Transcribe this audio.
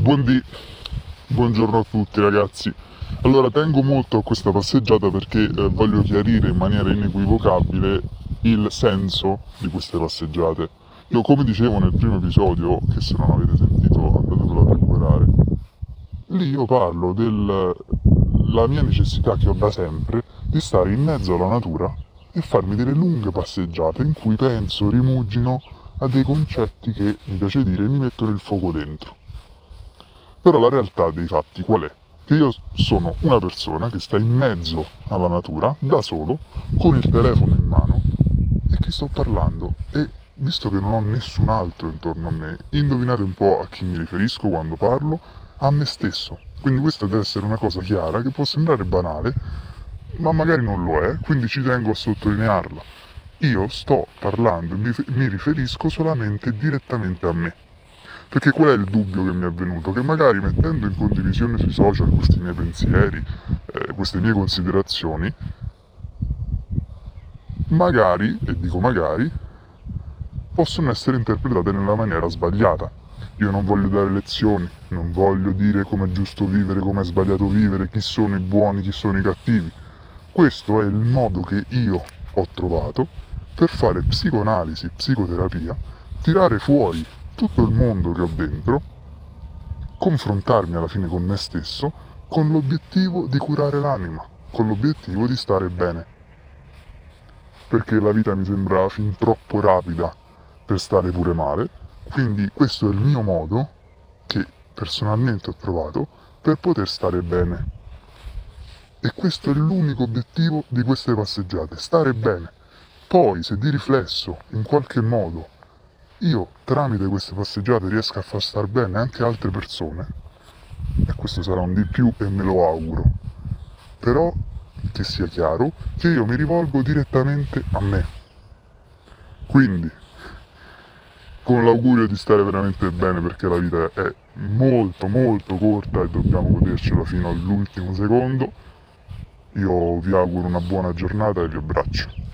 Buondì, buongiorno a tutti ragazzi. Allora tengo molto a questa passeggiata perché eh, voglio chiarire in maniera inequivocabile il senso di queste passeggiate. Io come dicevo nel primo episodio, che se non avete sentito andatevelo a recuperare, lì io parlo della mia necessità che ho da sempre di stare in mezzo alla natura e farmi delle lunghe passeggiate in cui penso, rimugino a dei concetti che, mi piace dire, mi mettono il fuoco dentro. Però la realtà dei fatti qual è? Che io sono una persona che sta in mezzo alla natura, da solo, con il telefono in mano e che sto parlando. E visto che non ho nessun altro intorno a me, indovinate un po' a chi mi riferisco quando parlo? A me stesso. Quindi questa deve essere una cosa chiara che può sembrare banale, ma magari non lo è, quindi ci tengo a sottolinearla. Io sto parlando mi riferisco solamente direttamente a me. Perché qual è il dubbio che mi è venuto? Che magari mettendo in condivisione sui social questi miei pensieri, eh, queste mie considerazioni, magari, e dico magari, possono essere interpretate nella maniera sbagliata. Io non voglio dare lezioni, non voglio dire come è giusto vivere, come è sbagliato vivere, chi sono i buoni, chi sono i cattivi. Questo è il modo che io ho trovato per fare psicoanalisi, psicoterapia, tirare fuori tutto il mondo che ho dentro, confrontarmi alla fine con me stesso, con l'obiettivo di curare l'anima, con l'obiettivo di stare bene. Perché la vita mi sembra fin troppo rapida per stare pure male, quindi questo è il mio modo, che personalmente ho trovato, per poter stare bene. E questo è l'unico obiettivo di queste passeggiate, stare bene. Poi, se di riflesso, in qualche modo, io tramite queste passeggiate riesco a far star bene anche altre persone, e questo sarà un di più e me lo auguro, però che sia chiaro che io mi rivolgo direttamente a me. Quindi, con l'augurio di stare veramente bene perché la vita è molto molto corta e dobbiamo godercela fino all'ultimo secondo, io vi auguro una buona giornata e vi abbraccio.